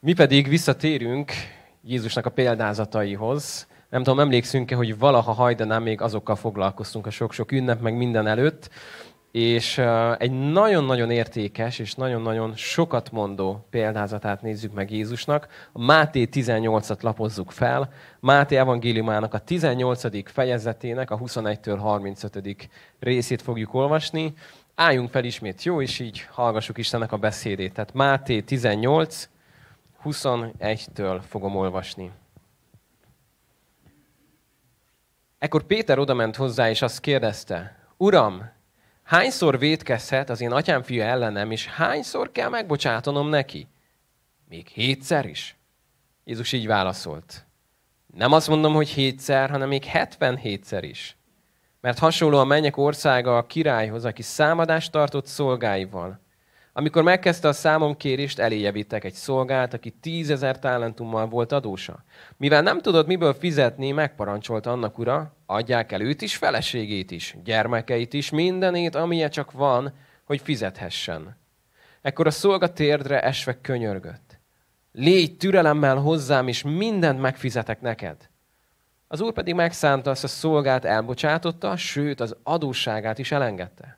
Mi pedig visszatérünk Jézusnak a példázataihoz. Nem tudom, emlékszünk-e, hogy valaha hajdanán még azokkal foglalkoztunk a sok-sok ünnep, meg minden előtt, és egy nagyon-nagyon értékes és nagyon-nagyon sokat mondó példázatát nézzük meg Jézusnak. A Máté 18-at lapozzuk fel. Máté evangéliumának a 18. fejezetének a 21-től 35. részét fogjuk olvasni. Álljunk fel ismét, jó? És így hallgassuk Istennek a beszédét. Tehát Máté 18, 21-től fogom olvasni. Ekkor Péter odament hozzá, és azt kérdezte, Uram, hányszor védkezhet az én atyám fia ellenem, és hányszor kell megbocsátanom neki? Még hétszer is? Jézus így válaszolt. Nem azt mondom, hogy hétszer, hanem még hetvenhétszer is. Mert hasonló a mennyek országa a királyhoz, aki számadást tartott szolgáival. Amikor megkezdte a számomkérést, eléje vittek egy szolgált, aki tízezer talentummal volt adósa. Mivel nem tudod miből fizetni, megparancsolta annak ura, adják el őt is, feleségét is, gyermekeit is, mindenét, amilyen csak van, hogy fizethessen. Ekkor a szolga térdre esve könyörgött. Légy türelemmel hozzám, és mindent megfizetek neked. Az úr pedig megszánta azt a szolgát, elbocsátotta, sőt az adósságát is elengedte.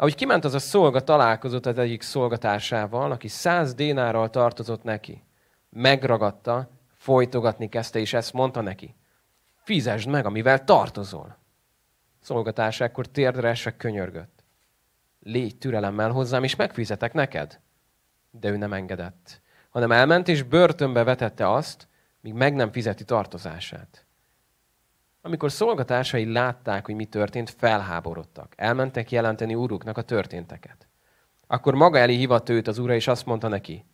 Ahogy kiment az a szolga, találkozott az egyik szolgatársával, aki száz dénárral tartozott neki. Megragadta, folytogatni kezdte, és ezt mondta neki. Fizesd meg, amivel tartozol. Szolgatársa ekkor térdre esve könyörgött. Légy türelemmel hozzám, és megfizetek neked. De ő nem engedett, hanem elment és börtönbe vetette azt, míg meg nem fizeti tartozását. Amikor szolgatársai látták, hogy mi történt, felháborodtak. Elmentek jelenteni úruknak a történteket. Akkor maga elé hívatta őt az ura, és azt mondta neki,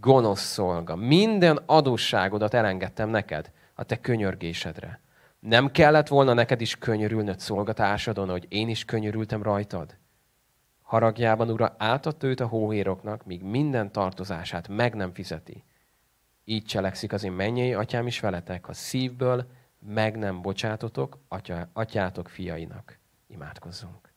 gonosz szolga, minden adósságodat elengedtem neked a te könyörgésedre. Nem kellett volna neked is könyörülnöd szolgatársadon, hogy én is könyörültem rajtad? Haragjában ura átadta őt a hóhéroknak, míg minden tartozását meg nem fizeti. Így cselekszik az én mennyei atyám is veletek, ha szívből meg nem bocsátotok atya, atyátok fiainak. Imádkozzunk.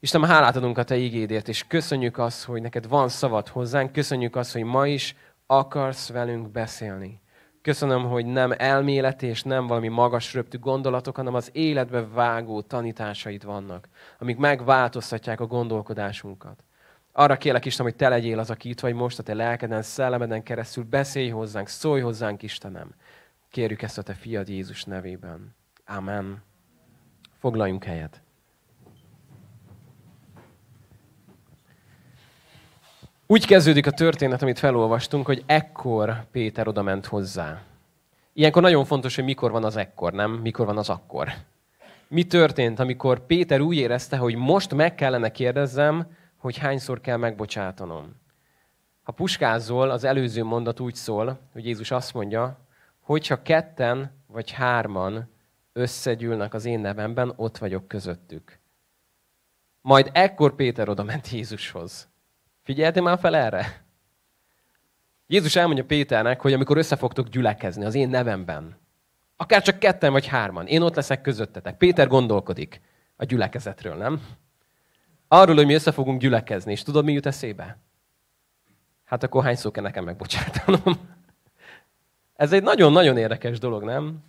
Isten, hálát adunk a Te ígédért, és köszönjük azt, hogy neked van szavad hozzánk, köszönjük azt, hogy ma is akarsz velünk beszélni. Köszönöm, hogy nem elmélet és nem valami magas röptű gondolatok, hanem az életbe vágó tanításaid vannak, amik megváltoztatják a gondolkodásunkat. Arra kérlek Isten, hogy te legyél az, aki itt vagy most, a te lelkeden, szellemeden keresztül, beszélj hozzánk, szólj hozzánk, Istenem. Kérjük ezt a Te fiad Jézus nevében. Amen. Foglaljunk helyet. Úgy kezdődik a történet, amit felolvastunk, hogy ekkor Péter oda ment hozzá. Ilyenkor nagyon fontos, hogy mikor van az ekkor, nem? Mikor van az akkor. Mi történt, amikor Péter úgy érezte, hogy most meg kellene kérdezzem, hogy hányszor kell megbocsátanom? Ha puskázol, az előző mondat úgy szól, hogy Jézus azt mondja, hogyha ketten vagy hárman összegyűlnek az én nevemben, ott vagyok közöttük. Majd ekkor Péter oda ment Jézushoz. Figyeltél már fel erre? Jézus elmondja Péternek, hogy amikor össze fogtok gyülekezni az én nevemben, akár csak ketten vagy hárman, én ott leszek közöttetek. Péter gondolkodik a gyülekezetről, nem? Arról, hogy mi össze fogunk gyülekezni, és tudod, mi jut eszébe? Hát akkor hány szó kell nekem megbocsátanom? Ez egy nagyon-nagyon érdekes dolog, nem?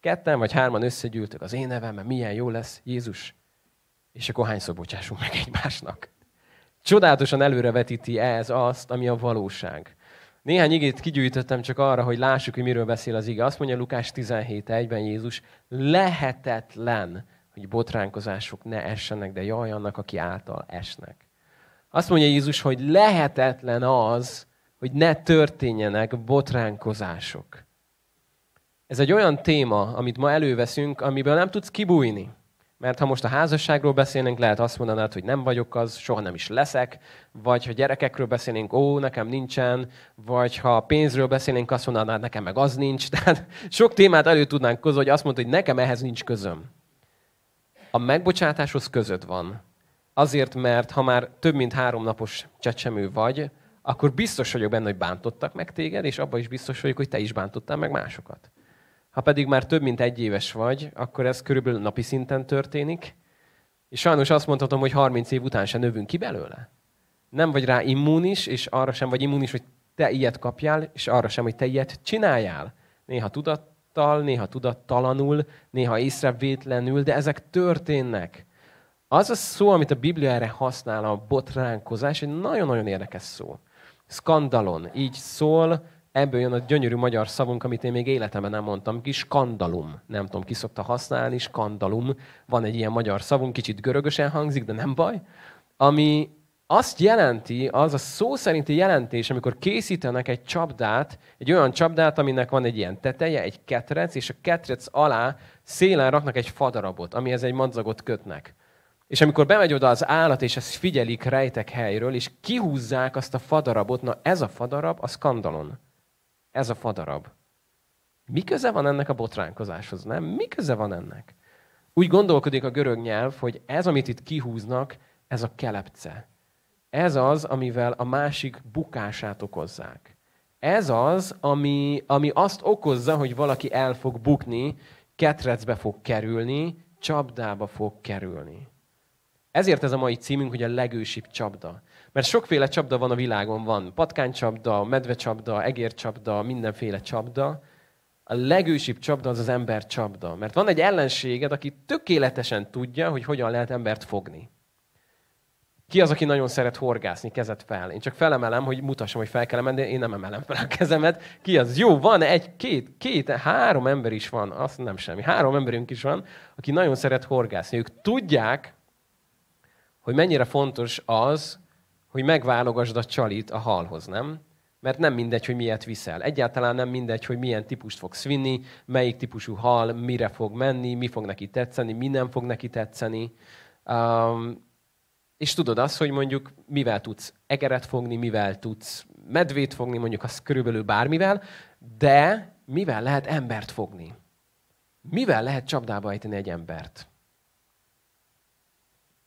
Ketten vagy hárman összegyűltök az én nevemben, milyen jó lesz Jézus. És akkor hányszor bocsássunk meg egymásnak? Csodálatosan előrevetíti ez azt, ami a valóság. Néhány igét kigyűjtöttem csak arra, hogy lássuk, hogy miről beszél az ige. Azt mondja Lukás 17.1-ben Jézus, lehetetlen, hogy botránkozások ne essenek, de jaj annak, aki által esnek. Azt mondja Jézus, hogy lehetetlen az, hogy ne történjenek botránkozások. Ez egy olyan téma, amit ma előveszünk, amiből nem tudsz kibújni. Mert ha most a házasságról beszélnénk, lehet azt mondanád, hogy nem vagyok az, soha nem is leszek, vagy ha gyerekekről beszélnénk, ó, nekem nincsen, vagy ha pénzről beszélnénk, azt mondanád, nekem meg az nincs. Tehát sok témát elő tudnánk közölni, hogy azt mondta, hogy nekem ehhez nincs közöm. A megbocsátáshoz között van. Azért, mert ha már több mint három napos csecsemő vagy, akkor biztos vagyok benne, hogy bántottak meg téged, és abban is biztos vagyok, hogy te is bántottál meg másokat. Ha pedig már több mint egy éves vagy, akkor ez körülbelül napi szinten történik, és sajnos azt mondhatom, hogy 30 év után se növünk ki belőle. Nem vagy rá immunis, és arra sem vagy immunis, hogy te ilyet kapjál, és arra sem, hogy te ilyet csináljál. Néha tudattal, néha tudattalanul, néha észrevétlenül, de ezek történnek. Az a szó, amit a Biblia erre használ, a botránkozás, egy nagyon-nagyon érdekes szó. Skandalon. Így szól, ebből jön a gyönyörű magyar szavunk, amit én még életemben nem mondtam ki, skandalum. Nem tudom, ki szokta használni, skandalum. Van egy ilyen magyar szavunk, kicsit görögösen hangzik, de nem baj. Ami azt jelenti, az a szó szerinti jelentés, amikor készítenek egy csapdát, egy olyan csapdát, aminek van egy ilyen teteje, egy ketrec, és a ketrec alá szélen raknak egy fadarabot, amihez egy madzagot kötnek. És amikor bemegy oda az állat, és ezt figyelik rejtek helyről, és kihúzzák azt a fadarabot, na ez a fadarab a skandalon. Ez a fadarab. Mi köze van ennek a botránkozáshoz, nem? Mi köze van ennek? Úgy gondolkodik a görög nyelv, hogy ez, amit itt kihúznak, ez a kelepce. Ez az, amivel a másik bukását okozzák. Ez az, ami, ami azt okozza, hogy valaki el fog bukni, ketrecbe fog kerülni, csapdába fog kerülni. Ezért ez a mai címünk, hogy a legősibb csapda. Mert sokféle csapda van a világon. Van patkánycsapda, medvecsapda, egércsapda, mindenféle csapda. A legősibb csapda az az ember csapda. Mert van egy ellenséged, aki tökéletesen tudja, hogy hogyan lehet embert fogni. Ki az, aki nagyon szeret horgászni, kezet fel? Én csak felemelem, hogy mutassam, hogy fel kell emelni, de én nem emelem fel a kezemet. Ki az? Jó, van egy, két, két, három ember is van, azt nem semmi. Három emberünk is van, aki nagyon szeret horgászni. Ők tudják, hogy mennyire fontos az, hogy megválogasd a csalit a halhoz, nem? Mert nem mindegy, hogy miért viszel. Egyáltalán nem mindegy, hogy milyen típust fogsz vinni, melyik típusú hal mire fog menni, mi fog neki tetszeni, mi nem fog neki tetszeni. Um, és tudod azt, hogy mondjuk mivel tudsz egeret fogni, mivel tudsz medvét fogni, mondjuk az körülbelül bármivel, de mivel lehet embert fogni? Mivel lehet csapdába ejteni egy embert?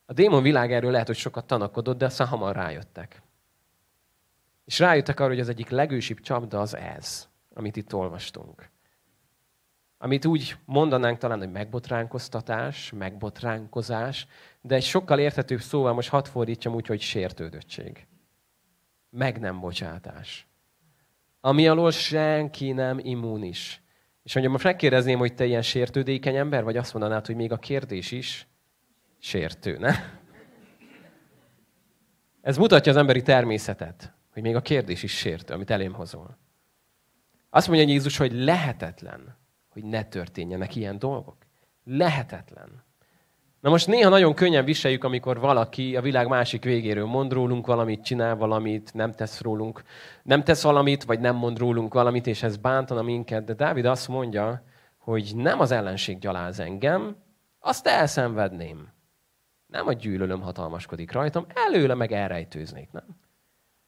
A démon világ lehet, hogy sokat tanakodott, de aztán hamar rájöttek. És rájöttek arra, hogy az egyik legősibb csapda az ez, amit itt olvastunk. Amit úgy mondanánk talán, hogy megbotránkoztatás, megbotránkozás, de egy sokkal érthetőbb szóval most hadd fordítsam úgy, hogy sértődöttség. Meg nem bocsátás. Ami alól senki nem immunis. És mondjam, most megkérdezném, hogy te ilyen sértődékeny ember, vagy azt mondanád, hogy még a kérdés is sértő, ne? Ez mutatja az emberi természetet, hogy még a kérdés is sértő, amit elém hozol. Azt mondja Jézus, hogy lehetetlen, hogy ne történjenek ilyen dolgok. Lehetetlen. Na most néha nagyon könnyen viseljük, amikor valaki a világ másik végéről mond rólunk valamit, csinál valamit, nem tesz rólunk, nem tesz valamit, vagy nem mond rólunk valamit, és ez bántana minket. De Dávid azt mondja, hogy nem az ellenség gyaláz engem, azt elszenvedném. Nem a gyűlölöm hatalmaskodik rajtam, előle meg elrejtőznék, nem?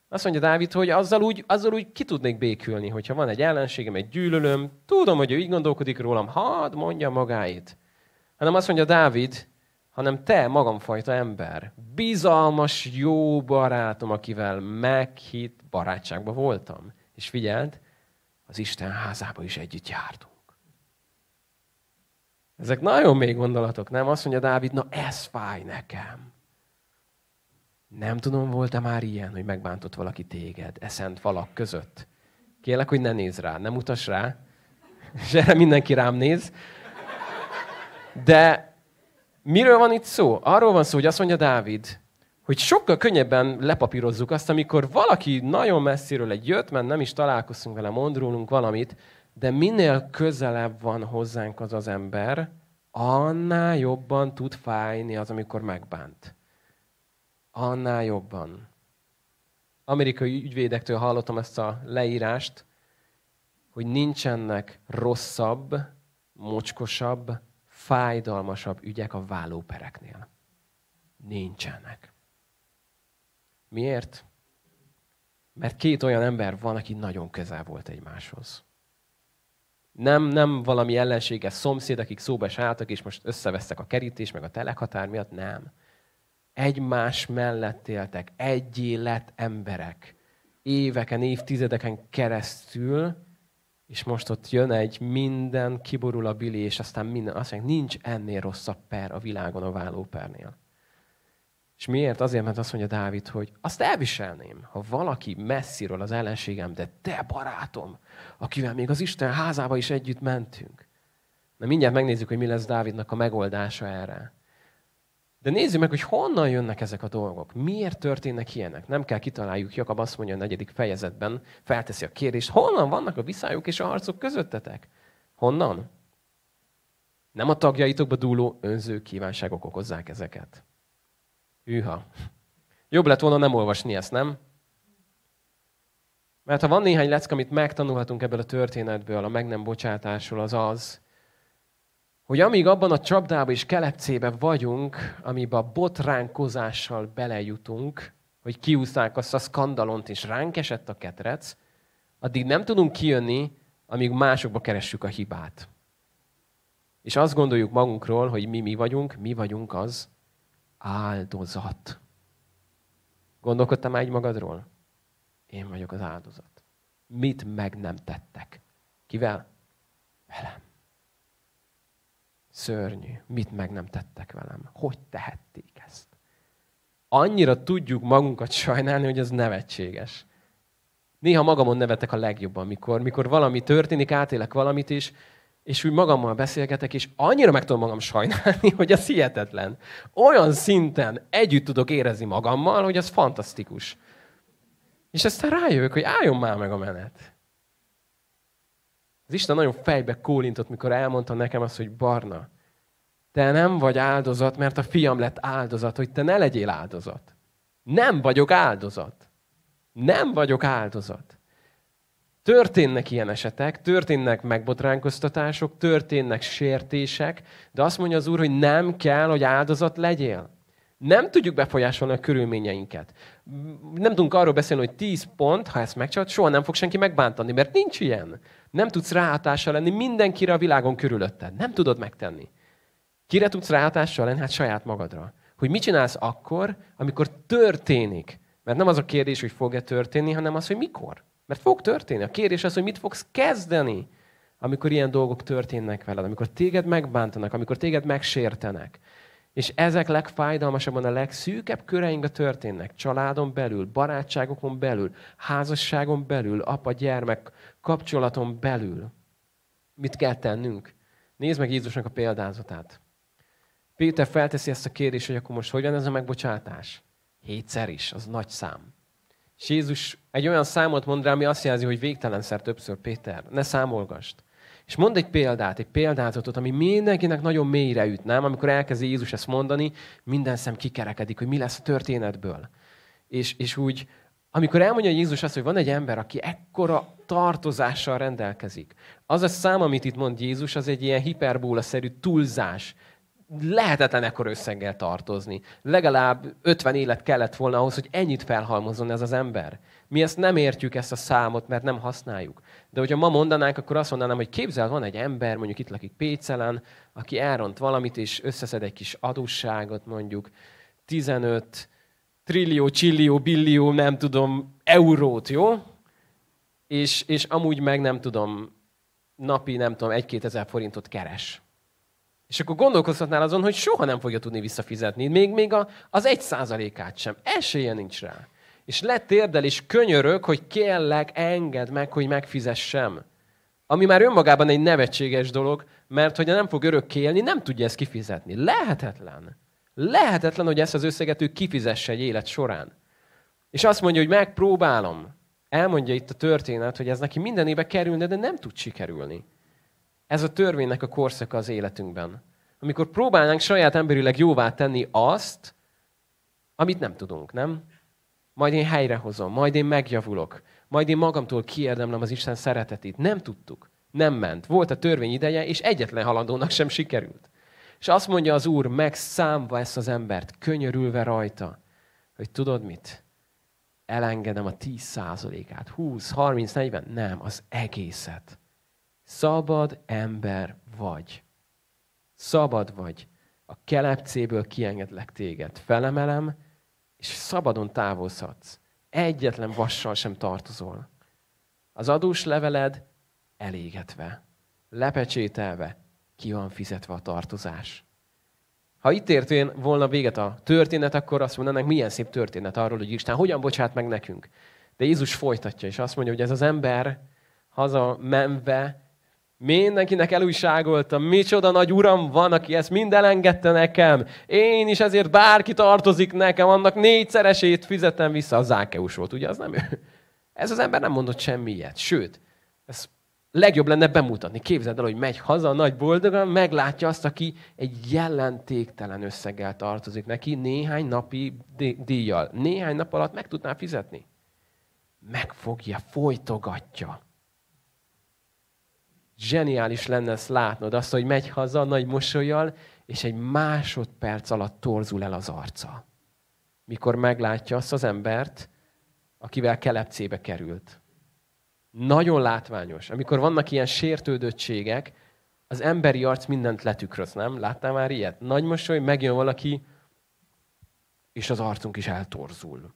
Azt mondja Dávid, hogy azzal úgy, azzal úgy ki tudnék békülni, hogyha van egy ellenségem, egy gyűlölöm, tudom, hogy ő így gondolkodik rólam, hadd mondja magáit. Hanem azt mondja Dávid, hanem te, magamfajta ember, bizalmas, jó barátom, akivel meghitt barátságban voltam. És figyeld, az Isten házába is együtt jártunk. Ezek nagyon mély gondolatok, nem? Azt mondja Dávid, na ez fáj nekem. Nem tudom, volt-e már ilyen, hogy megbántott valaki téged, eszent falak között? Kérlek, hogy ne nézz rá, nem utas rá, és erre mindenki rám néz. De miről van itt szó? Arról van szó, hogy azt mondja Dávid, hogy sokkal könnyebben lepapírozzuk azt, amikor valaki nagyon messziről egy jött, mert nem is találkoztunk vele, mond rólunk valamit, de minél közelebb van hozzánk az az ember, annál jobban tud fájni az, amikor megbánt. Annál jobban. Amerikai ügyvédektől hallottam ezt a leírást, hogy nincsenek rosszabb, mocskosabb, fájdalmasabb ügyek a vállópereknél. Nincsenek. Miért? Mert két olyan ember van, aki nagyon közel volt egymáshoz. Nem, nem valami ellenséges szomszéd, akik szóba álltak, és most összevesztek a kerítés, meg a telekhatár miatt, nem. Egymás mellett éltek, egy élet emberek, éveken, évtizedeken keresztül, és most ott jön egy minden, kiborul a bili, és aztán minden. Azt mondják, nincs ennél rosszabb per a világon a vállópernél. És miért? Azért, mert azt mondja Dávid, hogy azt elviselném, ha valaki messziről az ellenségem, de te barátom, akivel még az Isten házába is együtt mentünk. Na mindjárt megnézzük, hogy mi lesz Dávidnak a megoldása erre. De nézzük meg, hogy honnan jönnek ezek a dolgok. Miért történnek ilyenek? Nem kell kitaláljuk. Jakab azt mondja a negyedik fejezetben, felteszi a kérdést, honnan vannak a viszályok és a harcok közöttetek? Honnan? Nem a tagjaitokba dúló önző kívánságok okozzák ezeket. Hűha. Jobb lett volna nem olvasni ezt, nem? Mert ha van néhány lecke, amit megtanulhatunk ebből a történetből, a meg nem bocsátásról, az az, hogy amíg abban a csapdába és kelepcébe vagyunk, amiben a botránkozással belejutunk, hogy kiúzták azt a skandalont, és ránk esett a ketrec, addig nem tudunk kijönni, amíg másokba keressük a hibát. És azt gondoljuk magunkról, hogy mi mi vagyunk, mi vagyunk az áldozat. Gondolkodtam már egy magadról? Én vagyok az áldozat. Mit meg nem tettek? Kivel? Velem. Szörnyű. Mit meg nem tettek velem? Hogy tehették ezt? Annyira tudjuk magunkat sajnálni, hogy ez nevetséges. Néha magamon nevetek a legjobban, mikor, mikor valami történik, átélek valamit is, és úgy magammal beszélgetek, és annyira meg tudom magam sajnálni, hogy ez hihetetlen. Olyan szinten együtt tudok érezni magammal, hogy ez fantasztikus. És aztán rájövök, hogy álljon már meg a menet. Az Isten nagyon fejbe kólintott, mikor elmondta nekem azt, hogy Barna, te nem vagy áldozat, mert a fiam lett áldozat, hogy te ne legyél áldozat. Nem vagyok áldozat. Nem vagyok áldozat. Történnek ilyen esetek, történnek megbotránkoztatások, történnek sértések, de azt mondja az Úr, hogy nem kell, hogy áldozat legyél. Nem tudjuk befolyásolni a körülményeinket. Nem tudunk arról beszélni, hogy 10 pont, ha ezt megcsinálod, soha nem fog senki megbántani, mert nincs ilyen. Nem tudsz ráhatással lenni mindenkire a világon körülötted. Nem tudod megtenni. Kire tudsz ráhatással lenni? Hát saját magadra. Hogy mit csinálsz akkor, amikor történik. Mert nem az a kérdés, hogy fog-e történni, hanem az, hogy mikor. Mert fog történni. A kérdés az, hogy mit fogsz kezdeni, amikor ilyen dolgok történnek veled, amikor téged megbántanak, amikor téged megsértenek. És ezek legfájdalmasabban a legszűkebb köreinkben történnek. Családon belül, barátságokon belül, házasságon belül, apa-gyermek kapcsolaton belül. Mit kell tennünk? Nézd meg Jézusnak a példázatát. Péter felteszi ezt a kérdést, hogy akkor most hogyan ez a megbocsátás? Hétszer is, az nagy szám. És Jézus egy olyan számot mond rá, ami azt jelzi, hogy végtelenszer többször, Péter, ne számolgast. És mond egy példát, egy példázatot, ami mindenkinek nagyon mélyre üt, nem? Amikor elkezdi Jézus ezt mondani, minden szem kikerekedik, hogy mi lesz a történetből. És, és úgy, amikor elmondja Jézus azt, hogy van egy ember, aki ekkora tartozással rendelkezik, az a szám, amit itt mond Jézus, az egy ilyen hiperbóla-szerű túlzás, lehetetlen ekkor összeggel tartozni. Legalább 50 élet kellett volna ahhoz, hogy ennyit felhalmozzon ez az ember. Mi ezt nem értjük, ezt a számot, mert nem használjuk. De hogyha ma mondanánk, akkor azt mondanám, hogy képzel, van egy ember, mondjuk itt lakik Pécelen, aki elront valamit, és összeszed egy kis adósságot, mondjuk 15 trillió, csillió, billió, nem tudom, eurót, jó? És, és amúgy meg nem tudom, napi, nem tudom, egy-két ezer forintot keres. És akkor gondolkozhatnál azon, hogy soha nem fogja tudni visszafizetni, még, még a, az egy százalékát sem. Esélye nincs rá. És letérdel és könyörög, hogy kérlek, engedd meg, hogy megfizessem. Ami már önmagában egy nevetséges dolog, mert hogyha nem fog örökké élni, nem tudja ezt kifizetni. Lehetetlen. Lehetetlen, hogy ezt az összeget ő kifizesse egy élet során. És azt mondja, hogy megpróbálom. Elmondja itt a történet, hogy ez neki minden éve kerülne, de nem tud sikerülni. Ez a törvénynek a korszaka az életünkben. Amikor próbálnánk saját emberileg jóvá tenni azt, amit nem tudunk, nem? Majd én helyrehozom, majd én megjavulok, majd én magamtól kiérdemlem az Isten szeretetét. Nem tudtuk. Nem ment. Volt a törvény ideje, és egyetlen halandónak sem sikerült. És azt mondja az Úr, megszámva ezt az embert, könyörülve rajta, hogy tudod mit? Elengedem a 10 százalékát, 20, 30, 40, nem, az egészet. Szabad ember vagy. Szabad vagy. A kelepcéből kiengedlek téged. Felemelem, és szabadon távozhatsz. Egyetlen vassal sem tartozol. Az adós leveled elégetve, lepecsételve, ki van fizetve a tartozás. Ha itt értén volna véget a történet, akkor azt mondanánk, milyen szép történet arról, hogy Isten hogyan bocsát meg nekünk. De Jézus folytatja, és azt mondja, hogy ez az ember haza menve mindenkinek elújságolta, micsoda nagy uram van, aki ezt mind elengedte nekem. Én is ezért bárki tartozik nekem, annak négyszeresét fizetem vissza. Az Zákeus volt, ugye? Az nem ő. Ez az ember nem mondott semmi. Sőt, ez legjobb lenne bemutatni. Képzeld el, hogy megy haza nagy boldogan, meglátja azt, aki egy jelentéktelen összeggel tartozik neki néhány napi díjjal. Néhány nap alatt meg tudná fizetni. Megfogja, folytogatja. Zseniális lenne ezt látnod, azt, hogy megy haza nagy mosolyjal, és egy másodperc alatt torzul el az arca. Mikor meglátja azt az embert, akivel kelepcébe került. Nagyon látványos. Amikor vannak ilyen sértődöttségek, az emberi arc mindent letükröz, nem? Láttál már ilyet? Nagy mosoly, megjön valaki, és az arcunk is eltorzul.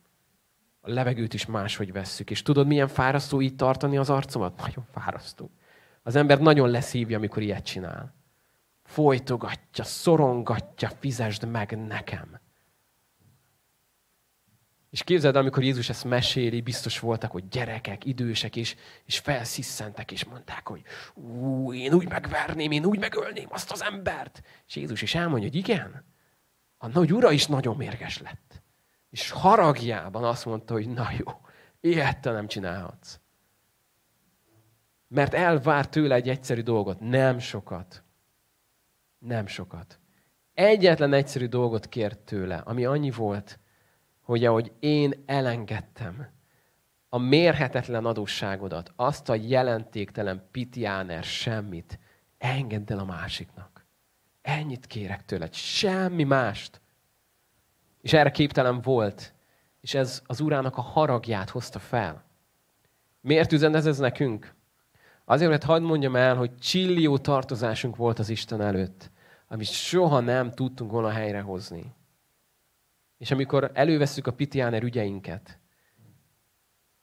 A levegőt is máshogy vesszük. És tudod, milyen fárasztó így tartani az arcomat? Nagyon fárasztó. Az ember nagyon leszívja, amikor ilyet csinál. Folytogatja, szorongatja, fizesd meg nekem. És képzeld, amikor Jézus ezt meséli, biztos voltak, hogy gyerekek, idősek, és, és felsziszentek, és mondták, hogy ú, én úgy megverném, én úgy megölném azt az embert. És Jézus is elmondja, hogy igen, a nagy ura is nagyon mérges lett. És haragjában azt mondta, hogy na jó, ilyet te nem csinálhatsz. Mert elvár tőle egy egyszerű dolgot, nem sokat. Nem sokat. Egyetlen egyszerű dolgot kért tőle, ami annyi volt, hogy ahogy én elengedtem a mérhetetlen adósságodat, azt a jelentéktelen pitiáner semmit, engedd el a másiknak. Ennyit kérek tőled, semmi mást. És erre képtelen volt, és ez az urának a haragját hozta fel. Miért üzen ez, ez nekünk? Azért, mert hagyd mondjam el, hogy csillió tartozásunk volt az Isten előtt, amit soha nem tudtunk volna helyrehozni. És amikor elővesszük a Pitiáner ügyeinket,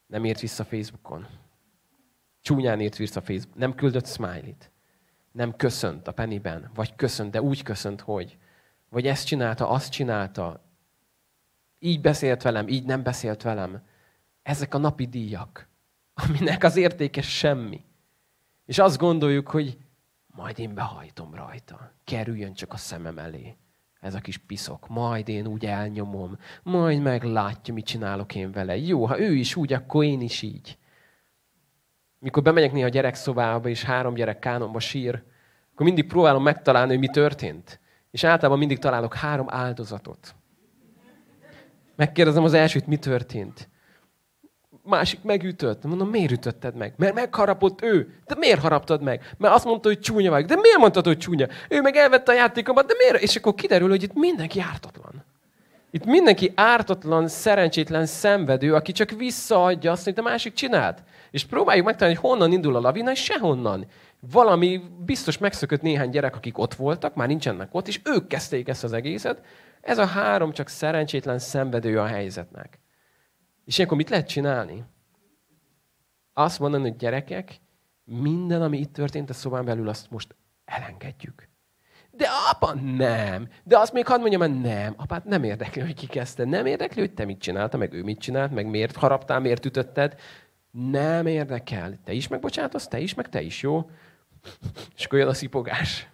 nem írt vissza Facebookon. Csúnyán írt vissza Facebook. Nem küldött smiley-t. Nem köszönt a peniben. Vagy köszönt, de úgy köszönt, hogy. Vagy ezt csinálta, azt csinálta. Így beszélt velem, így nem beszélt velem. Ezek a napi díjak, aminek az értéke semmi. És azt gondoljuk, hogy majd én behajtom rajta. Kerüljön csak a szemem elé ez a kis piszok. Majd én úgy elnyomom, majd meglátja, mit csinálok én vele. Jó, ha ő is úgy, akkor én is így. Mikor bemegyek néha a gyerekszobába, és három gyerek kánomba sír, akkor mindig próbálom megtalálni, hogy mi történt. És általában mindig találok három áldozatot. Megkérdezem az elsőt, mi történt másik megütött. Mondom, miért ütötted meg? Mert megharapott ő. De miért haraptad meg? Mert azt mondta, hogy csúnya vagy. De miért mondtad, hogy csúnya? Ő meg elvette a játékomat, de miért? És akkor kiderül, hogy itt mindenki ártatlan. Itt mindenki ártatlan, szerencsétlen szenvedő, aki csak visszaadja azt, amit a másik csinált. És próbáljuk megtalálni, hogy honnan indul a lavina, és sehonnan. Valami biztos megszökött néhány gyerek, akik ott voltak, már nincsenek ott, és ők kezdték ezt az egészet. Ez a három csak szerencsétlen szenvedő a helyzetnek. És ilyenkor mit lehet csinálni? Azt mondani, hogy gyerekek, minden, ami itt történt a szobán belül, azt most elengedjük. De apa, nem. De azt még hadd mondjam, hogy nem. Apát nem érdekli, hogy ki kezdte. Nem érdekli, hogy te mit csinálta, meg ő mit csinált, meg miért haraptál, miért ütötted. Nem érdekel. Te is megbocsátasz, te is, meg te is, jó? És akkor jön a szipogás.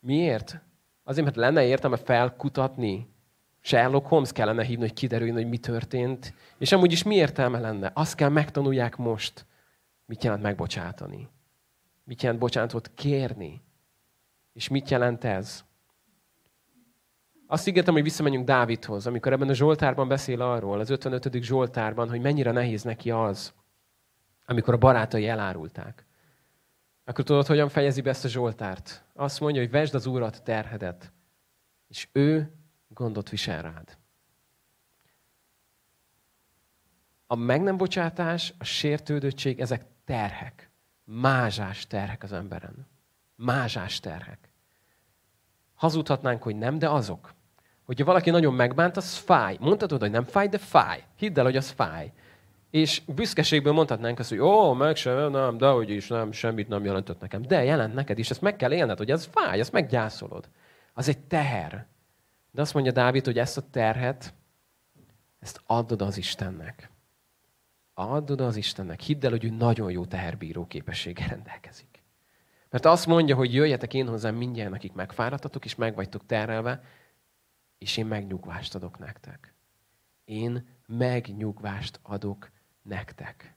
Miért? Azért, mert lenne értelme felkutatni, Sherlock Holmes kellene hívni, hogy kiderüljön, hogy mi történt. És amúgy is mi értelme lenne? Azt kell megtanulják most. Mit jelent megbocsátani? Mit jelent bocsánatot kérni? És mit jelent ez? Azt ígértem, hogy visszamenjünk Dávidhoz, amikor ebben a Zsoltárban beszél arról, az 55. Zsoltárban, hogy mennyire nehéz neki az, amikor a barátai elárulták. Akkor tudod, hogyan fejezi be ezt a Zsoltárt? Azt mondja, hogy vesd az Úrat terhedet, és ő gondot visel rád. A meg nem bocsátás, a sértődöttség, ezek terhek. Mázsás terhek az emberen. Mázsás terhek. Hazudhatnánk, hogy nem, de azok. Hogyha valaki nagyon megbánt, az fáj. Mondhatod, hogy nem fáj, de fáj. Hidd el, hogy az fáj. És büszkeségből mondhatnánk azt, hogy ó, meg sem, nem, de hogy is, nem, semmit nem jelentett nekem. De jelent neked is, ezt meg kell élned, hogy ez fáj, ezt meggyászolod. Az egy teher. De azt mondja Dávid, hogy ezt a terhet, ezt adod az Istennek. Adod az Istennek. Hidd el, hogy ő nagyon jó teherbíró képességgel rendelkezik. Mert azt mondja, hogy jöjjetek én hozzám mindjárt, akik megfáradtatok, és meg terelve, és én megnyugvást adok nektek. Én megnyugvást adok nektek.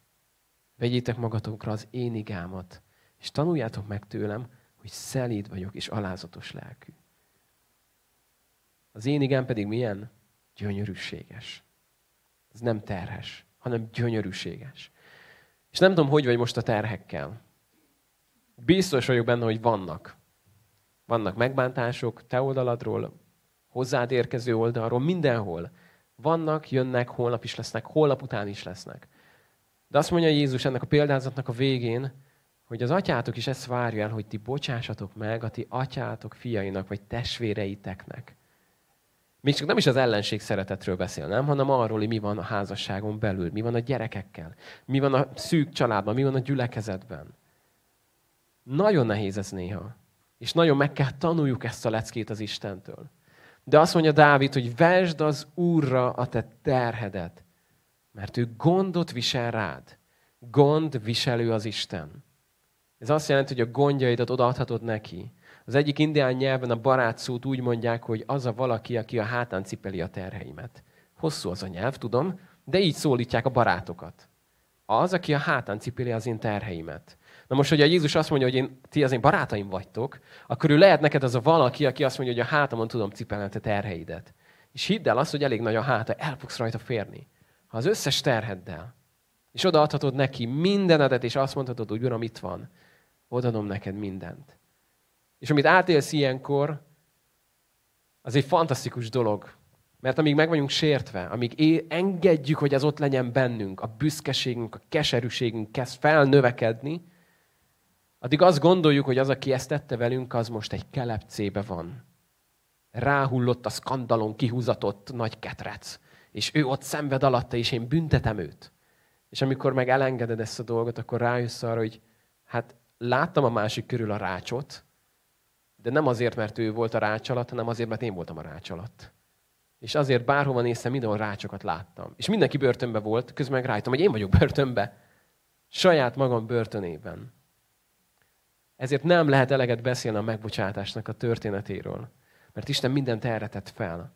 Vegyétek magatokra az én igámat, és tanuljátok meg tőlem, hogy szelíd vagyok és alázatos lelkű. Az én igám pedig milyen? Gyönyörűséges. Ez nem terhes, hanem gyönyörűséges. És nem tudom, hogy vagy most a terhekkel. Biztos vagyok benne, hogy vannak. Vannak megbántások te oldaladról, hozzád érkező oldalról, mindenhol. Vannak, jönnek, holnap is lesznek, holnap után is lesznek. De azt mondja Jézus ennek a példázatnak a végén, hogy az atyátok is ezt várja el, hogy ti bocsássatok meg a ti atyátok fiainak, vagy testvéreiteknek. Még csak nem is az ellenség szeretetről beszél, nem? hanem arról, hogy mi van a házasságon belül, mi van a gyerekekkel, mi van a szűk családban, mi van a gyülekezetben. Nagyon nehéz ez néha. És nagyon meg kell tanuljuk ezt a leckét az Istentől. De azt mondja Dávid, hogy vesd az Úrra a te terhedet, mert ő gondot visel rád. Gond viselő az Isten. Ez azt jelenti, hogy a gondjaidat odaadhatod neki. Az egyik indián nyelven a barát szót úgy mondják, hogy az a valaki, aki a hátán cipeli a terheimet. Hosszú az a nyelv, tudom, de így szólítják a barátokat. Az, aki a hátán cipeli az én terheimet. Na most, hogy a Jézus azt mondja, hogy én, ti az én barátaim vagytok, akkor ő lehet neked az a valaki, aki azt mondja, hogy a hátamon tudom cipelni a te terheidet. És hidd el azt, hogy elég nagy a háta, el fogsz rajta férni. Ha az összes terheddel, és odaadhatod neki mindenedet, és azt mondhatod, hogy Uram, itt van, odaadom neked mindent. És amit átélsz ilyenkor, az egy fantasztikus dolog. Mert amíg meg vagyunk sértve, amíg é- engedjük, hogy ez ott legyen bennünk, a büszkeségünk, a keserűségünk kezd felnövekedni, addig azt gondoljuk, hogy az, aki ezt tette velünk, az most egy kelepcébe van. Ráhullott a skandalon kihúzatott nagy ketrec. És ő ott szenved alatta, és én büntetem őt. És amikor meg elengeded ezt a dolgot, akkor rájössz arra, hogy hát láttam a másik körül a rácsot, de nem azért, mert ő volt a rács alatt, hanem azért, mert én voltam a rács alatt. És azért bárhova néztem, mindenhol rácsokat láttam. És mindenki börtönbe volt, közben meg rájöttem, hogy én vagyok börtönbe. Saját magam börtönében. Ezért nem lehet eleget beszélni a megbocsátásnak a történetéről. Mert Isten mindent erre tett fel.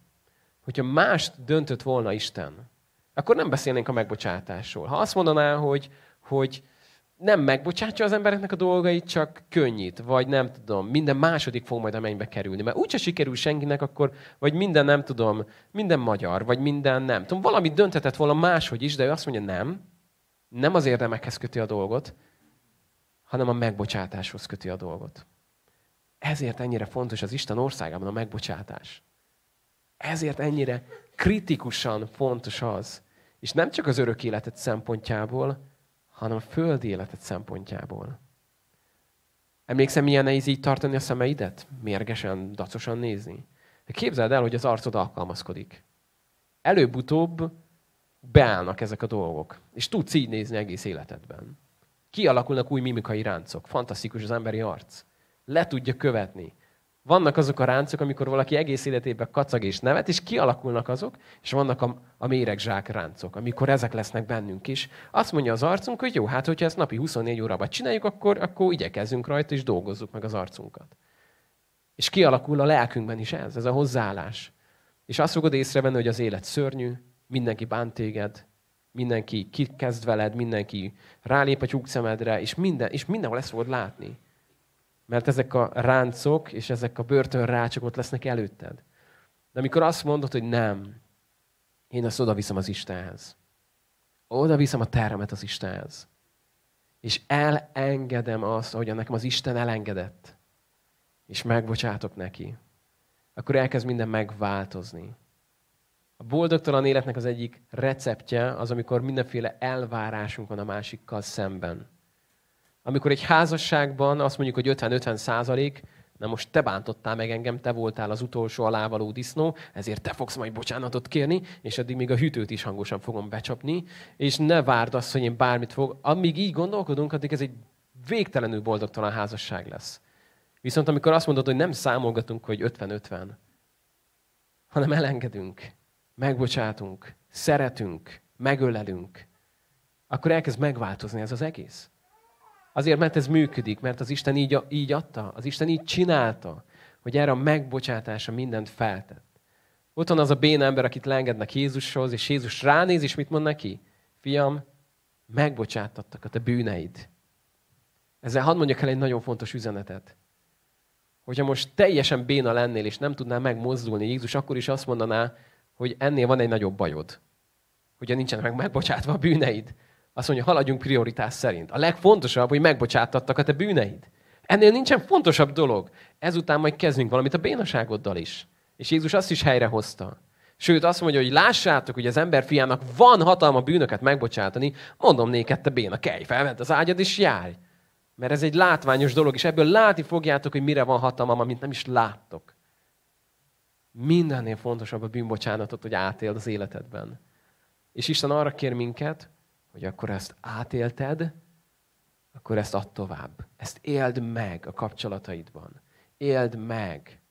Hogyha mást döntött volna Isten, akkor nem beszélnénk a megbocsátásról. Ha azt mondaná, hogy, hogy nem megbocsátja az embereknek a dolgait, csak könnyít, vagy nem tudom, minden második fog majd a mennybe kerülni. Mert úgyse sikerül senkinek, akkor, vagy minden nem tudom, minden magyar, vagy minden nem tudom, valamit döntetett volna máshogy is, de ő azt mondja, nem, nem az érdemekhez köti a dolgot, hanem a megbocsátáshoz köti a dolgot. Ezért ennyire fontos az Isten országában a megbocsátás. Ezért ennyire kritikusan fontos az, és nem csak az örök életet szempontjából, hanem a földi életet szempontjából. Emlékszem, milyen nehéz így tartani a szemeidet? Mérgesen, dacosan nézni? Képzeld el, hogy az arcod alkalmazkodik. Előbb-utóbb beállnak ezek a dolgok. És tudsz így nézni egész életedben. Kialakulnak új mimikai ráncok. Fantasztikus az emberi arc. Le tudja követni. Vannak azok a ráncok, amikor valaki egész életében kacag és nevet, és kialakulnak azok, és vannak a, a méregzsák ráncok, amikor ezek lesznek bennünk is. Azt mondja az arcunk, hogy jó, hát hogyha ezt napi 24 órában csináljuk, akkor, akkor igyekezzünk rajta, és dolgozzuk meg az arcunkat. És kialakul a lelkünkben is ez, ez a hozzáállás. És azt fogod észrevenni, hogy az élet szörnyű, mindenki bánt téged, mindenki kikezd veled, mindenki rálép a tyúkszemedre, és, minden, és mindenhol ezt fogod látni. Mert ezek a ráncok és ezek a börtönrácsok ott lesznek előtted. De amikor azt mondod, hogy nem, én azt oda viszem az Istenhez. Oda viszem a termet az Istenhez. És elengedem azt, ahogy nekem az Isten elengedett. És megbocsátok neki. Akkor elkezd minden megváltozni. A boldogtalan életnek az egyik receptje az, amikor mindenféle elvárásunk van a másikkal szemben. Amikor egy házasságban azt mondjuk, hogy 50-50 százalék, na most te bántottál meg engem, te voltál az utolsó alávaló disznó, ezért te fogsz majd bocsánatot kérni, és addig még a hűtőt is hangosan fogom becsapni, és ne várd azt, hogy én bármit fog. Amíg így gondolkodunk, addig ez egy végtelenül boldogtalan házasság lesz. Viszont amikor azt mondod, hogy nem számolgatunk, hogy 50-50, hanem elengedünk, megbocsátunk, szeretünk, megölelünk, akkor elkezd megváltozni ez az egész. Azért, mert ez működik, mert az Isten így, így adta, az Isten így csinálta, hogy erre a megbocsátása mindent feltett. Ott van az a bén ember, akit leengednek Jézushoz, és Jézus ránéz, és mit mond neki? Fiam, megbocsátattak a te bűneid. Ezzel hadd mondjak el egy nagyon fontos üzenetet. Hogyha most teljesen béna lennél, és nem tudnál megmozdulni, Jézus akkor is azt mondaná, hogy ennél van egy nagyobb bajod. Hogyha nincsenek meg megbocsátva a bűneid. Azt mondja, haladjunk prioritás szerint. A legfontosabb, hogy megbocsátattak a te bűneid. Ennél nincsen fontosabb dolog. Ezután majd kezdünk valamit a bénaságoddal is. És Jézus azt is helyrehozta. Sőt, azt mondja, hogy lássátok, hogy az ember fiának van hatalma bűnöket megbocsátani, mondom néked, te béna, kelj, felvedd az ágyad és járj. Mert ez egy látványos dolog, és ebből látni fogjátok, hogy mire van hatalmam, amit nem is láttok. Mindennél fontosabb a bűnbocsánatot, hogy átéld az életedben. És Isten arra kér minket, hogy akkor ezt átélted, akkor ezt add tovább. Ezt éld meg a kapcsolataidban. Éld meg.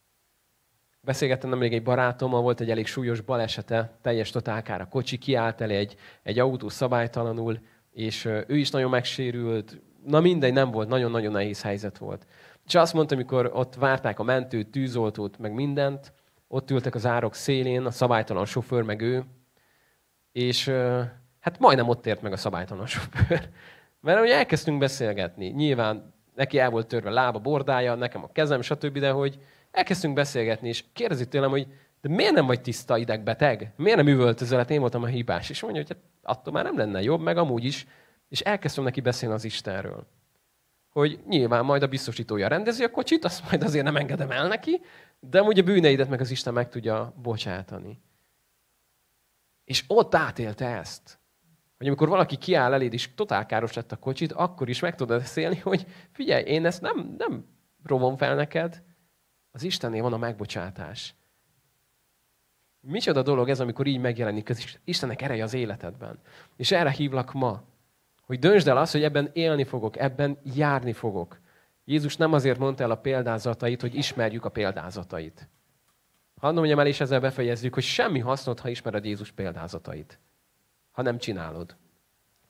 Beszélgettem nemrég egy barátommal, volt egy elég súlyos balesete, teljes totálkára kocsi, kiállt elé egy, egy autó szabálytalanul, és ő is nagyon megsérült, na mindegy, nem volt, nagyon-nagyon nehéz helyzet volt. És azt mondta, amikor ott várták a mentőt, tűzoltót, meg mindent, ott ültek az árok szélén, a szabálytalan sofőr, meg ő, és hát majdnem ott ért meg a szabálytalan sofőr. Mert ugye elkezdtünk beszélgetni. Nyilván neki el volt törve lába, bordája, nekem a kezem, stb., de hogy elkezdtünk beszélgetni, és kérdezi tőlem, hogy de miért nem vagy tiszta idegbeteg? Miért nem üvöltözöl? Hát én voltam a hibás. És mondja, hogy hát attól már nem lenne jobb, meg amúgy is. És elkezdtem neki beszélni az Istenről. Hogy nyilván majd a biztosítója rendezi a kocsit, azt majd azért nem engedem el neki, de amúgy a bűneidet meg az Isten meg tudja bocsátani. És ott átélte ezt. Hogy amikor valaki kiáll eléd, és totál káros lett a kocsit, akkor is meg tudod beszélni, hogy figyelj, én ezt nem, nem rovom fel neked, az Istennél van a megbocsátás. Micsoda dolog ez, amikor így megjelenik az Istennek ereje az életedben. És erre hívlak ma, hogy döntsd el azt, hogy ebben élni fogok, ebben járni fogok. Jézus nem azért mondta el a példázatait, hogy ismerjük a példázatait. Hadd mondjam el, és ezzel befejezzük, hogy semmi hasznot, ha ismered Jézus példázatait, ha nem csinálod.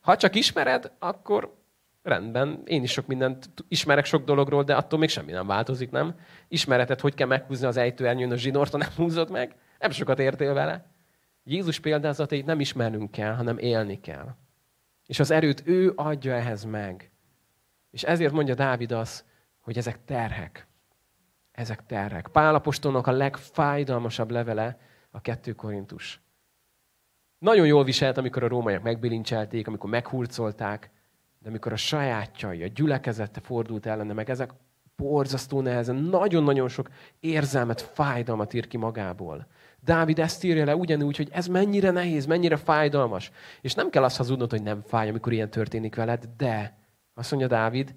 Ha csak ismered, akkor rendben, én is sok mindent ismerek sok dologról, de attól még semmi nem változik, nem? Ismereted, hogy kell meghúzni az ejtőernyőn a zsinort, ha nem húzod meg? Nem sokat értél vele. Jézus példázatait nem ismernünk kell, hanem élni kell. És az erőt ő adja ehhez meg. És ezért mondja Dávid azt, hogy ezek terhek. Ezek terhek. Pálapostolnak a legfájdalmasabb levele a kettő Korintus. Nagyon jól viselt, amikor a rómaiak megbilincselték, amikor meghurcolták, de amikor a sajátjai, a gyülekezete fordult ellene, meg ezek borzasztó nehezen, nagyon-nagyon sok érzelmet, fájdalmat ír ki magából. Dávid ezt írja le ugyanúgy, hogy ez mennyire nehéz, mennyire fájdalmas. És nem kell azt hazudnod, hogy nem fáj, amikor ilyen történik veled, de azt mondja Dávid,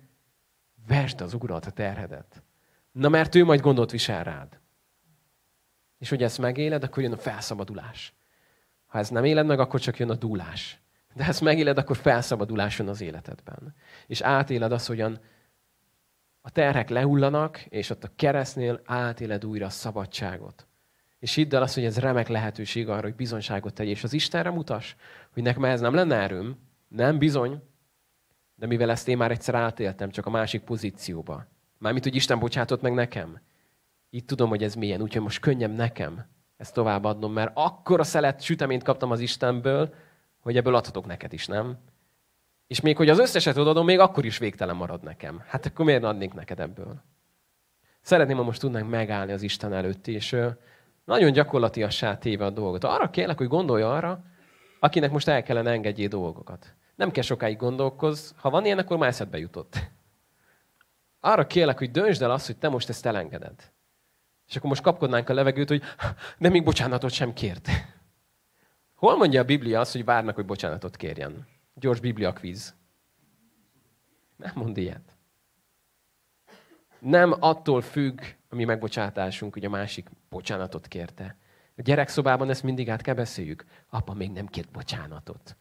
vesd az urat a terhedet. Na mert ő majd gondot visel rád. És hogy ezt megéled, akkor jön a felszabadulás. Ha ez nem éled meg, akkor csak jön a dúlás. De ha ezt megéled, akkor felszabadulás jön az életedben. És átéled azt, hogyan a terhek lehullanak, és ott a keresztnél átéled újra a szabadságot. És hidd el azt, hogy ez remek lehetőség arra, hogy bizonyságot tegy, és az Istenre mutas, hogy nekem ez nem lenne erőm, nem bizony, de mivel ezt én már egyszer átéltem, csak a másik pozícióba. Mármint, hogy Isten bocsátott meg nekem. Itt tudom, hogy ez milyen, úgyhogy most könnyebb nekem ezt továbbadnom, mert akkor a szelet süteményt kaptam az Istenből, hogy ebből adhatok neked is, nem? És még hogy az összeset odadom, még akkor is végtelen marad nekem. Hát akkor miért adnék neked ebből? Szeretném, ha most tudnánk megállni az Isten előtt, és nagyon gyakorlatiassá téve a dolgot. Arra kérlek, hogy gondolj arra, akinek most el kellene engedjé dolgokat. Nem kell sokáig gondolkoz, ha van ilyen, akkor már eszedbe jutott. Arra kérlek, hogy döntsd el azt, hogy te most ezt elengeded. És akkor most kapkodnánk a levegőt, hogy de még bocsánatot sem kért. Hol mondja a Biblia azt, hogy várnak, hogy bocsánatot kérjen? Gyors Biblia kvíz. Nem mond ilyet. Nem attól függ a mi megbocsátásunk, hogy a másik bocsánatot kérte. A gyerekszobában ezt mindig át kell beszéljük. Apa még nem kért bocsánatot.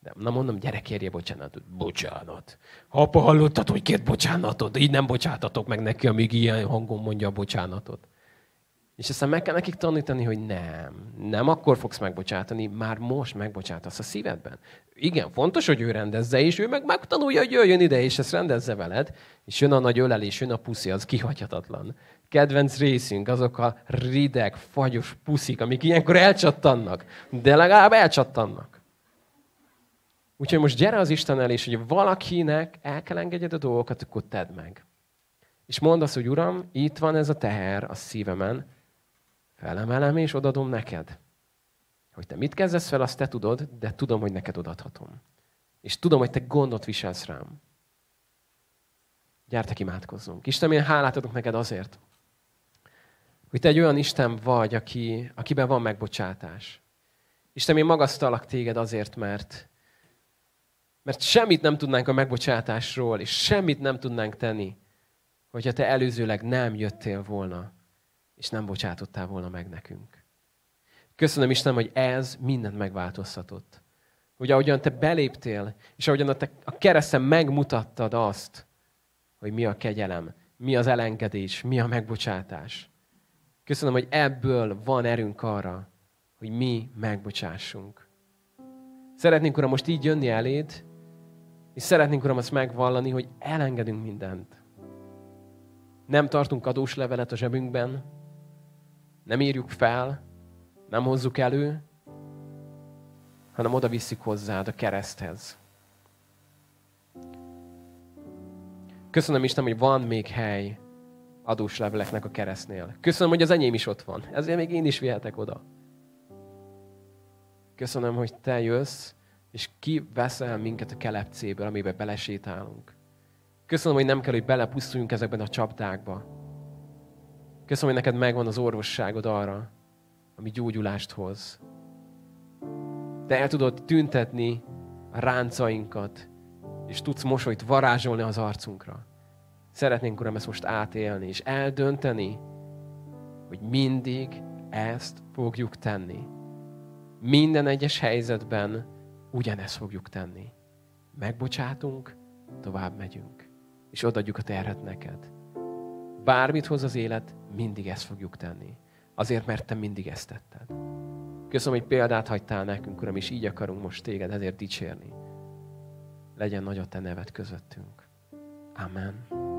De na mondom, gyere, kérje bocsánatot. Bocsánat. Apa, hallottad, hogy kért bocsánatot? Így nem bocsátatok meg neki, amíg ilyen hangon mondja a bocsánatot. És aztán meg kell nekik tanítani, hogy nem, nem akkor fogsz megbocsátani, már most megbocsátasz a szívedben. Igen, fontos, hogy ő rendezze, és ő meg megtanulja, hogy jöjjön ide, és ezt rendezze veled, és jön a nagy ölelés, jön a puszi, az kihagyhatatlan. Kedvenc részünk, azok a rideg, fagyos puszik, amik ilyenkor elcsattannak, de legalább elcsattannak. Úgyhogy most gyere az Isten elé, és hogy valakinek el kell engedjed a dolgokat, akkor tedd meg. És mondd azt, hogy Uram, itt van ez a teher a szívemen, Felemelem és odadom neked. Hogy te mit kezdesz fel, azt te tudod, de tudom, hogy neked odadhatom. És tudom, hogy te gondot viselsz rám. Gyertek, imádkozzunk. Isten, én hálát adok neked azért, hogy te egy olyan Isten vagy, aki, akiben van megbocsátás. Isten, én magasztalak téged azért, mert, mert semmit nem tudnánk a megbocsátásról, és semmit nem tudnánk tenni, hogyha te előzőleg nem jöttél volna és nem bocsátottál volna meg nekünk. Köszönöm Istenem, hogy ez mindent megváltoztatott. Hogy ahogyan te beléptél, és ahogyan a, te a kereszten megmutattad azt, hogy mi a kegyelem, mi az elengedés, mi a megbocsátás. Köszönöm, hogy ebből van erőnk arra, hogy mi megbocsássunk. Szeretnénk, Uram, most így jönni eléd, és szeretnénk, Uram, azt megvallani, hogy elengedünk mindent. Nem tartunk adós levelet a zsebünkben, nem írjuk fel, nem hozzuk elő, hanem oda viszik hozzád a kereszthez. Köszönöm Isten, hogy van még hely adós leveleknek a keresztnél. Köszönöm, hogy az enyém is ott van. Ezért még én is vihetek oda. Köszönöm, hogy te jössz, és kiveszel minket a kelepcéből, amiben belesétálunk. Köszönöm, hogy nem kell, hogy belepusztuljunk ezekben a csapdákba, Köszönöm, hogy neked megvan az orvosságod arra, ami gyógyulást hoz. Te el tudod tüntetni a ráncainkat, és tudsz mosolyt varázsolni az arcunkra. Szeretnénk, Uram, ezt most átélni, és eldönteni, hogy mindig ezt fogjuk tenni. Minden egyes helyzetben ugyanezt fogjuk tenni. Megbocsátunk, tovább megyünk, és odaadjuk a terhet neked. Bármit hoz az élet, mindig ezt fogjuk tenni. Azért, mert te mindig ezt tetted. Köszönöm, hogy példát hagytál nekünk, Uram, és így akarunk most téged ezért dicsérni. Legyen nagy a te neved közöttünk. Amen.